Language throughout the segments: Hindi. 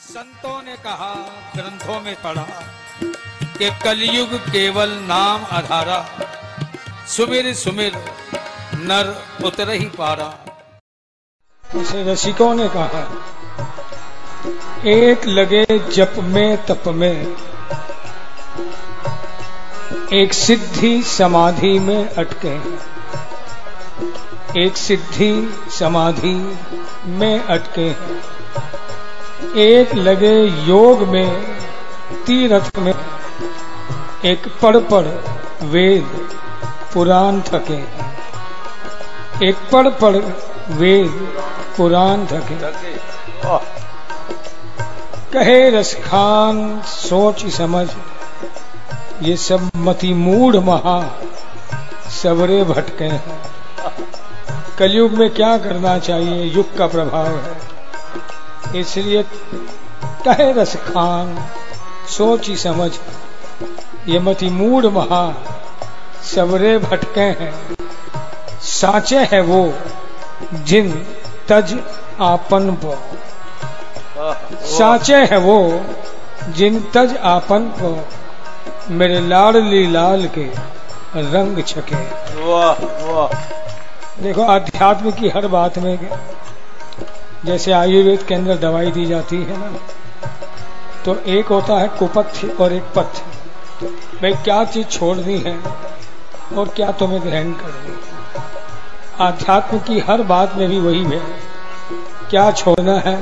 संतों ने कहा, ग्रंथों में पढ़ा कि कलयुग केवल नाम आधारा, सुमिर सुमिर नर उतर ही पारा। उसे रसिकों ने कहा, एक लगे जप में तप में, एक सिद्धि समाधि में अटके एक सिद्धि समाधि में अटके एक लगे योग में, तीरथ में, एक पढ़ पढ़ वेद पुराण थके। एक पढ़ पढ़ वेद पुराण थके। कहे रसखान सोच समझ, ये सब मति मूढ़ महा, सबरे भटके हैं। कलयुग में क्या करना चाहिए, युग का प्रभाव है। इसलिए कहे रसखान सोच समझ ये मति मूढ़ महा सबरे भटके हैं। साचे है वो जिन तज आपन पो साचे है वो जिन तज आपन को मेरे लाडली लाल के रंग छके। वाह वाह। देखो अध्यात्म की हर बात में जैसे आयुर्वेद के अंदर दवाई दी जाती है ना तो एक होता है कुपथ्य और एक पथ्य। भाई क्या चीज़ छोड़नी है और क्या तुम्हें ग्रहण करनी है? आध्यात्म की हर बात में भी वही है। क्या छोड़ना है,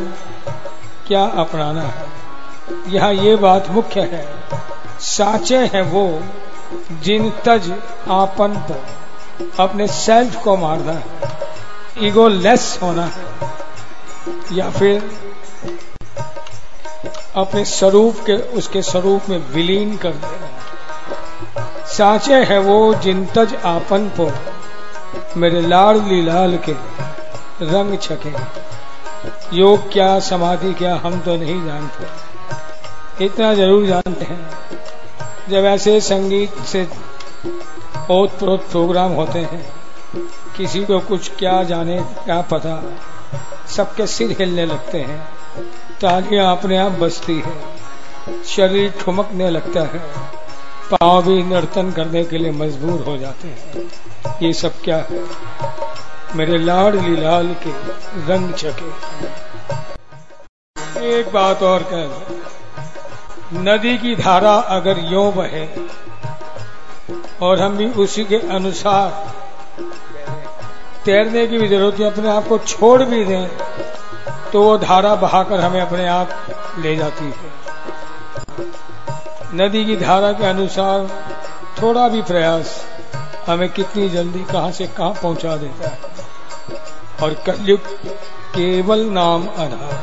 क्या अपनाना है। यहाँ ये बात मुख्य है। साचे हैं वो जिन तज आपन को अपने सेल्फ को मारना है। ईगो लेस होना है। या फिर अपने स्वरूप के, उसके स्वरूप में विलीन कर देना साचे है वो जिन तज आपन को, मेरे लाल लीलाल के रंग छके। योग क्या, समाधि क्या, हम तो नहीं जानते। इतना ज़रूर जानते हैं। जब ऐसे संगीत से ओत प्रोत प्रोग्राम होते हैं, किसी को कुछ क्या जाने, क्या पता सबके सिर हिलने लगते हैं तालियाँ अपने आप बजती है, शरीर ठुमकने लगता है, पाँव भी नर्तन करने के लिए मजबूर हो जाते हैं। ये सब क्या है? मेरे लाड लाल के रंग चके एक बात और कह नदी की धारा अगर यो बहे, और हम भी उसी के अनुसार तैरने की भी ज़रूरत है, अपने आप को छोड़ भी दें तो वो धारा बहाकर हमें अपने आप ले जाती है। नदी की धारा के अनुसार थोड़ा भी प्रयास हमें कितनी जल्दी कहाँ से कहाँ पहुँचा देता है। और कलयुग केवल नाम आधार